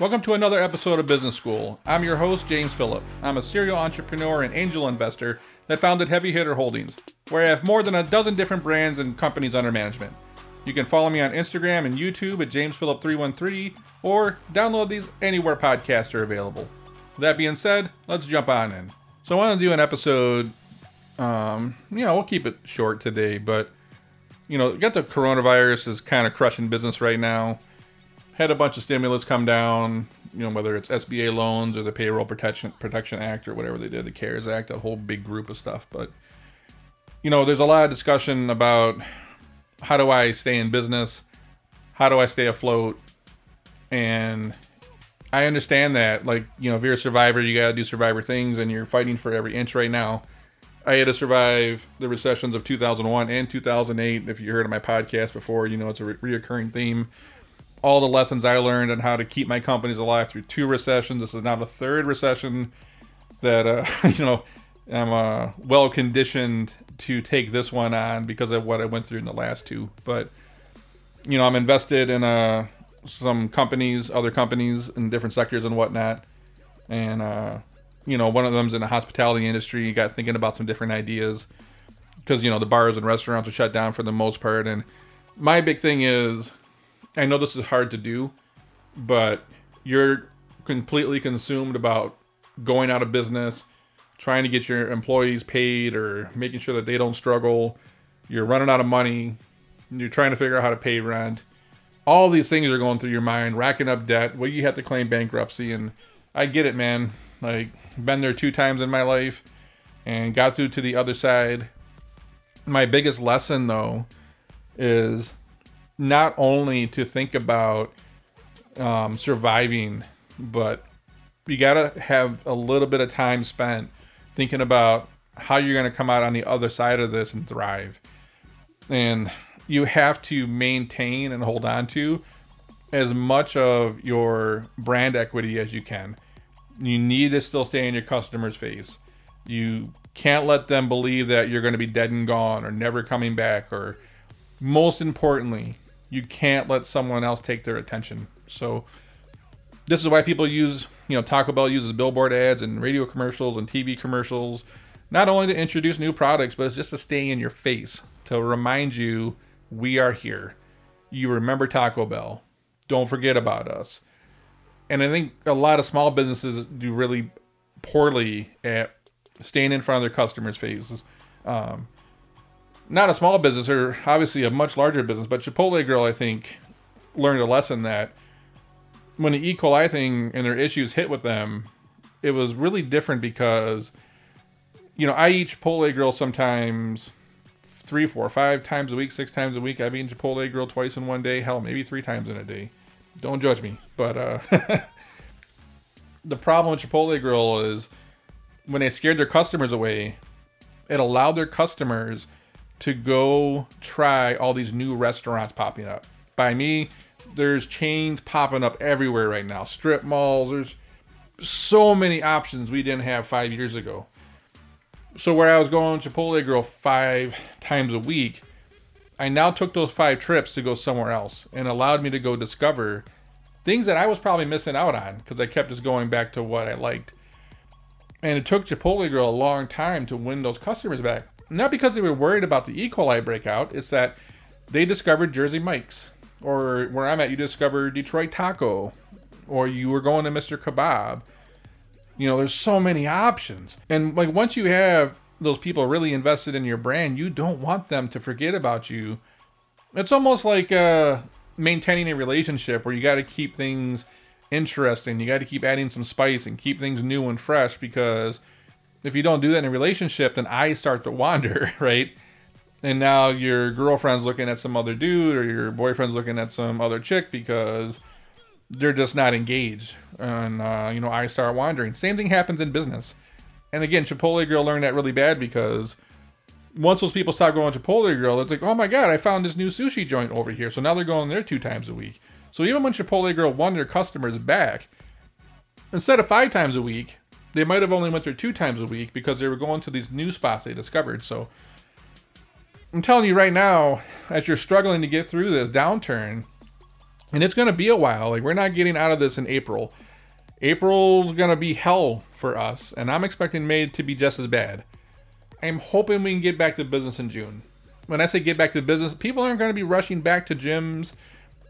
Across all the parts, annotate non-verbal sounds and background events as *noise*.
Welcome to another episode of Business School. I'm your host, James Phillip. I'm a serial entrepreneur and angel investor that founded Heavy Hitter Holdings, where I have more than a dozen different brands and companies under management. You can follow me on Instagram and YouTube at JamesPhillip313 or download these anywhere podcasts are available. That being said, let's jump on in. So I want to do an episode. Um, you know, we'll keep it short today, but you know, got the coronavirus is kind of crushing business right now. Had a bunch of stimulus come down. You know, whether it's SBA loans or the Payroll Protection Protection Act or whatever they did, the CARES Act, a whole big group of stuff. But you know, there's a lot of discussion about how do I stay in business, how do I stay afloat, and I understand that. Like, you know, if you're a survivor, you got to do survivor things, and you're fighting for every inch right now. I had to survive the recessions of 2001 and 2008. If you heard of my podcast before, you know it's a re- reoccurring theme. All the lessons I learned on how to keep my companies alive through two recessions. This is now the third recession that, uh, *laughs* you know, I'm uh, well conditioned to take this one on because of what I went through in the last two. But, you know, I'm invested in uh, some companies, other companies in different sectors and whatnot. And, uh, you know, one of them's in the hospitality industry. Got thinking about some different ideas because, you know, the bars and restaurants are shut down for the most part. And my big thing is I know this is hard to do, but you're completely consumed about going out of business, trying to get your employees paid or making sure that they don't struggle. You're running out of money. You're trying to figure out how to pay rent. All these things are going through your mind, racking up debt. Well, you have to claim bankruptcy. And I get it, man. Like, been there two times in my life and got through to the other side. My biggest lesson, though, is not only to think about um, surviving, but you got to have a little bit of time spent thinking about how you're going to come out on the other side of this and thrive. And you have to maintain and hold on to as much of your brand equity as you can. You need to still stay in your customer's face. You can't let them believe that you're going to be dead and gone or never coming back. Or most importantly, you can't let someone else take their attention. So this is why people use, you know, Taco Bell uses billboard ads and radio commercials and TV commercials, not only to introduce new products, but it's just to stay in your face to remind you we are here. You remember Taco Bell. Don't forget about us. And I think a lot of small businesses do really poorly at staying in front of their customers' faces. Um, not a small business, or obviously a much larger business, but Chipotle Grill, I think, learned a lesson that when the E. coli thing and their issues hit with them, it was really different because, you know, I eat Chipotle Grill sometimes three, four, five times a week, six times a week. I've eaten Chipotle Grill twice in one day. Hell, maybe three times in a day. Don't judge me, but uh, *laughs* the problem with Chipotle Grill is when they scared their customers away, it allowed their customers to go try all these new restaurants popping up. By me, there's chains popping up everywhere right now. Strip malls, there's so many options we didn't have five years ago. So where I was going Chipotle Grill five times a week, I now took those five trips to go somewhere else and allowed me to go discover things that I was probably missing out on because I kept just going back to what I liked. And it took Chipotle Grill a long time to win those customers back. Not because they were worried about the E. coli breakout, it's that they discovered Jersey Mike's. Or where I'm at, you discovered Detroit Taco. Or you were going to Mr. Kebab. You know, there's so many options. And like once you have those people really invested in your brand, you don't want them to forget about you. It's almost like uh, maintaining a relationship where you got to keep things interesting. You got to keep adding some spice and keep things new and fresh because if you don't do that in a relationship, then eyes start to wander, *laughs* right? And now your girlfriend's looking at some other dude or your boyfriend's looking at some other chick because they're just not engaged. And, uh, you know, eyes start wandering. Same thing happens in business. And again, Chipotle Grill learned that really bad because once those people stop going to Chipotle Grill, it's like, oh my god, I found this new sushi joint over here. So now they're going there two times a week. So even when Chipotle Grill won their customers back, instead of five times a week, they might have only went there two times a week because they were going to these new spots they discovered. So I'm telling you right now, as you're struggling to get through this downturn, And it's going to be a while. Like, we're not getting out of this in April. April's going to be hell for us, and I'm expecting May to be just as bad. I'm hoping we can get back to business in June. When I say get back to business, people aren't going to be rushing back to gyms.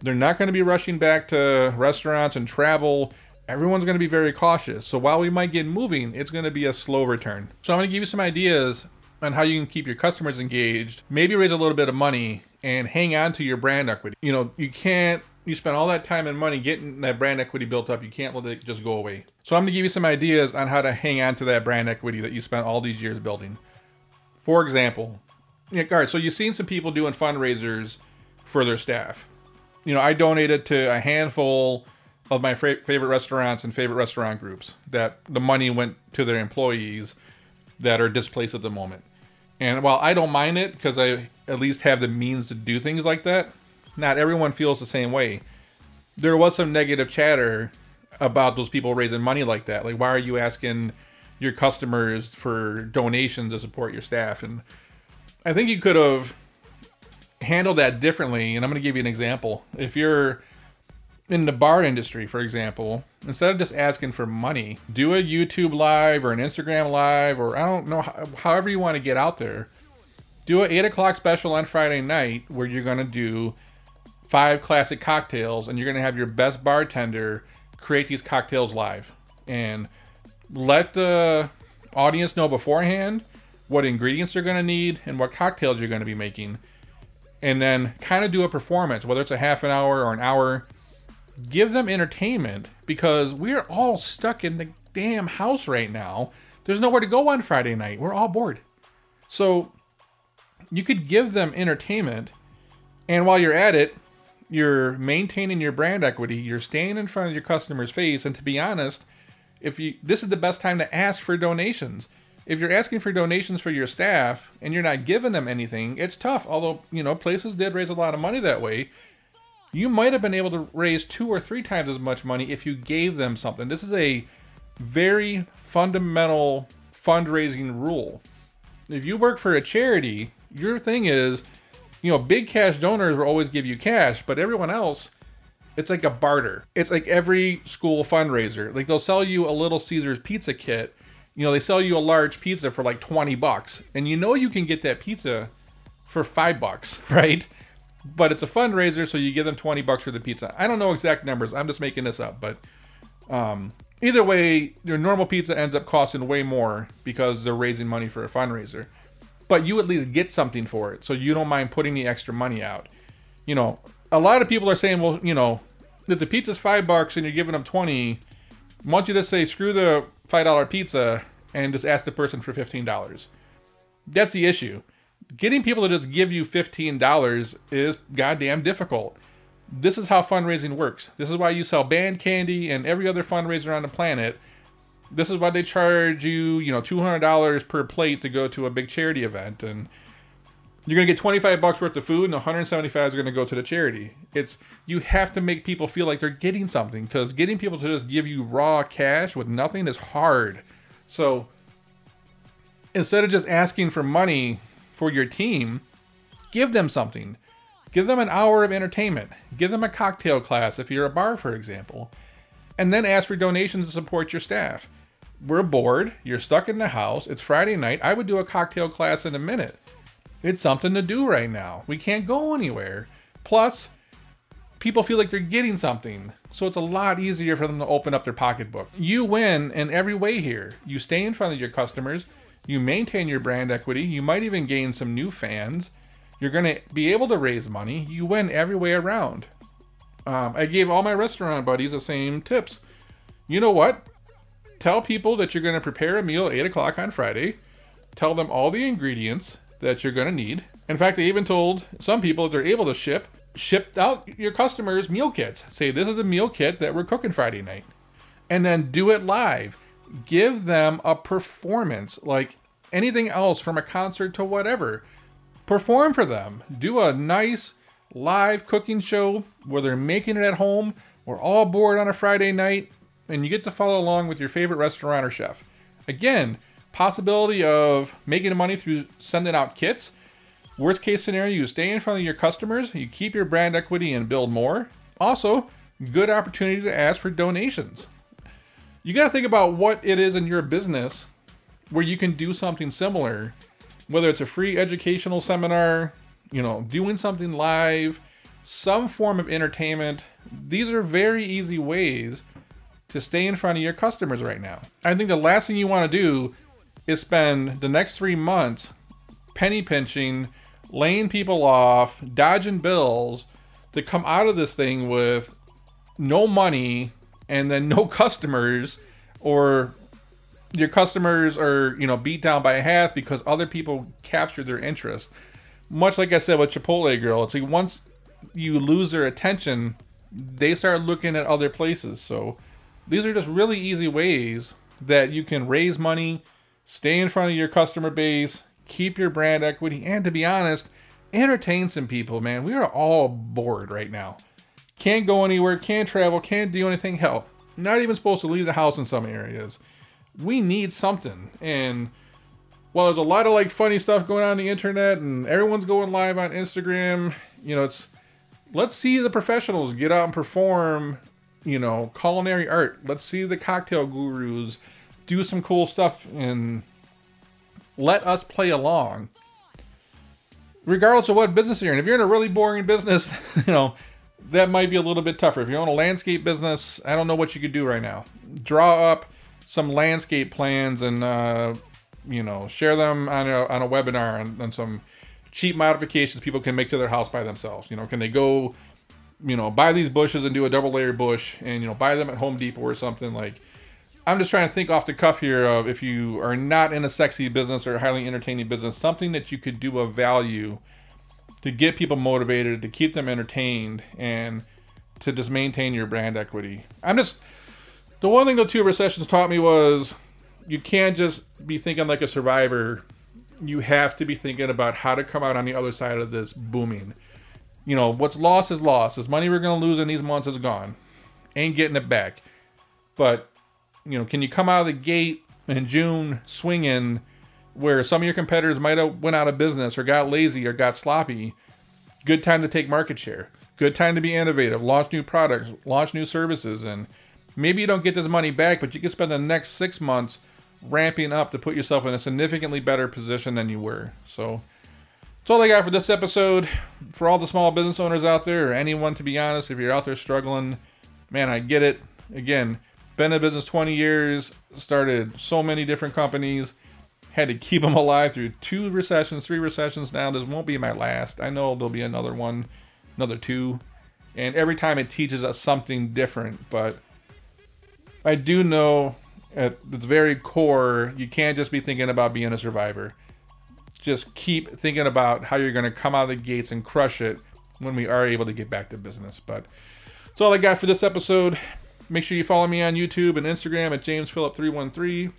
They're not going to be rushing back to restaurants and travel. Everyone's going to be very cautious. So while we might get moving, it's going to be a slow return. So I'm going to give you some ideas on how you can keep your customers engaged, maybe raise a little bit of money and hang on to your brand equity. You know, you can't you spend all that time and money getting that brand equity built up, you can't let it just go away. So I'm gonna give you some ideas on how to hang on to that brand equity that you spent all these years building. For example, yeah, all right, so you've seen some people doing fundraisers for their staff. You know, I donated to a handful of my favorite restaurants and favorite restaurant groups that the money went to their employees that are displaced at the moment. And while I don't mind it because I at least have the means to do things like that, not everyone feels the same way. There was some negative chatter about those people raising money like that. Like, why are you asking your customers for donations to support your staff? And I think you could have handled that differently. And I'm going to give you an example. If you're in the bar industry, for example, instead of just asking for money, do a YouTube live or an Instagram live, or I don't know, however you want to get out there. Do an 8 o'clock special on Friday night where you're going to do five classic cocktails and you're going to have your best bartender create these cocktails live. And let the audience know beforehand what ingredients they're going to need and what cocktails you're going to be making. And then kind of do a performance, whether it's a half an hour or an hour give them entertainment because we're all stuck in the damn house right now. There's nowhere to go on Friday night. We're all bored. So you could give them entertainment, and while you're at it, you're maintaining your brand equity. You're staying in front of your customer's face, and to be honest, if you this is the best time to ask for donations. If you're asking for donations for your staff and you're not giving them anything, it's tough. Although, you know, places did raise a lot of money that way you might have been able to raise two or three times as much money if you gave them something. This is a very fundamental fundraising rule. If you work for a charity, your thing is, you know, big cash donors will always give you cash, but everyone else, it's like a barter. It's like every school fundraiser. Like they'll sell you a little Caesar's pizza kit. You know, they sell you a large pizza for like 20 bucks. And you know you can get that pizza for 5 bucks, *laughs* right? But it's a fundraiser, so you give them 20 bucks for the pizza. I don't know exact numbers. I'm just making this up, but um, either way, your normal pizza ends up costing way more because they're raising money for a fundraiser. But you at least get something for it, so you don't mind putting the extra money out. You know, a lot of people are saying, well, you know, if the pizza's five bucks and you're giving them 20, why don't you just say, screw the $5 pizza and just ask the person for $15? That's the issue getting people to just give you $15 is goddamn difficult. This is how fundraising works. This is why you sell band candy and every other fundraiser on the planet. This is why they charge you, you know, $200 per plate to go to a big charity event and you're going to get 25 bucks worth of food and 175 is going to go to the charity. It's you have to make people feel like they're getting something cuz getting people to just give you raw cash with nothing is hard. So instead of just asking for money for your team, give them something. Give them an hour of entertainment. Give them a cocktail class if you're a bar, for example. And then ask for donations to support your staff. We're bored. You're stuck in the house. It's Friday night. I would do a cocktail class in a minute. It's something to do right now. We can't go anywhere. Plus, people feel like they're getting something. So it's a lot easier for them to open up their pocketbook. You win in every way here. You stay in front of your customers. You maintain your brand equity. You might even gain some new fans. You're going to be able to raise money. You win every way around. Um, I gave all my restaurant buddies the same tips. You know what? Tell people that you're going to prepare a meal at 8 o'clock on Friday. Tell them all the ingredients that you're going to need. In fact, I even told some people that they're able to ship, ship out your customers meal kits. Say, this is a meal kit that we're cooking Friday night. And then do it live give them a performance like anything else from a concert to whatever. Perform for them. Do a nice live cooking show where they're making it at home. We're all bored on a Friday night, and you get to follow along with your favorite restaurant or chef. Again, possibility of making money through sending out kits. Worst case scenario, you stay in front of your customers, you keep your brand equity and build more. Also, good opportunity to ask for donations. You got to think about what it is in your business where you can do something similar, whether it's a free educational seminar, you know, doing something live, some form of entertainment. These are very easy ways to stay in front of your customers right now. I think the last thing you want to do is spend the next three months penny pinching, laying people off, dodging bills to come out of this thing with no money and then no *laughs* customers or your customers are you know beat down by half because other people capture their interest. Much like i said with chipotle grill it's like once you lose their attention they start looking at other places. So these are just really easy ways that you can raise money stay in front of your customer base keep your brand equity and to be honest entertain some people man. We are all bored right now. Can't go anywhere can't travel can't do anything. Hell not even supposed to leave the house in some areas we need something. And while there's a lot of like funny stuff going on, on the internet and everyone's going live on Instagram, you know, it's let's see the professionals get out and perform, you know, culinary art. Let's see the cocktail gurus do some cool stuff and let us play along. Regardless of what business you're in, if you're in a really boring business, *laughs* you know, that might be a little bit tougher. If you own a landscape business, I don't know what you could do right now. Draw up some landscape plans and uh, you know share them on a, on a webinar and, and some cheap modifications people can make to their house by themselves. You know, can they go, you know, buy these bushes and do a double layer bush and, you know, buy them at Home Depot or something like. I'm just trying to think off the cuff here of if you are not in a sexy business or a highly entertaining business, something that you could do of value to get people motivated, to keep them entertained, and to just maintain your brand equity. I'm just the one thing the two recessions taught me was you can't just be thinking like a survivor. You have to be thinking about how to come out on the other side of this booming. You know, what's lost is lost. This money we're going to lose in these months is gone. Ain't getting it back. But, you know, can you come out of the gate in June swinging where some of your competitors might have went out of business or got lazy or got sloppy? Good time to take market share. Good time to be innovative, launch new products, launch new services, and Maybe you don't get this money back, but you can spend the next six months ramping up to put yourself in a significantly better position than you were. So that's all I got for this episode. For all the small business owners out there, or anyone to be honest, if you're out there struggling, man, I get it. Again, been in business 20 years, started so many different companies, had to keep them alive through two recessions, three recessions now. This won't be my last. I know there'll be another one, another two. And every time it teaches us something different, but I do know at the very core, you can't just be thinking about being a survivor. Just keep thinking about how you're going to come out of the gates and crush it when we are able to get back to business. But that's all I got for this episode. Make sure you follow me on YouTube and Instagram at JamesPhillip313.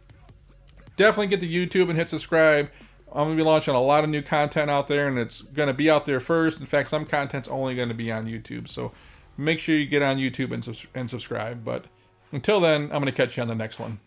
Definitely get to YouTube and hit subscribe. I'm going to be launching a lot of new content out there, and it's going to be out there first. In fact, some content's only going to be on YouTube. So make sure you get on YouTube and, and subscribe. But until then, I'm going to catch you on the next one.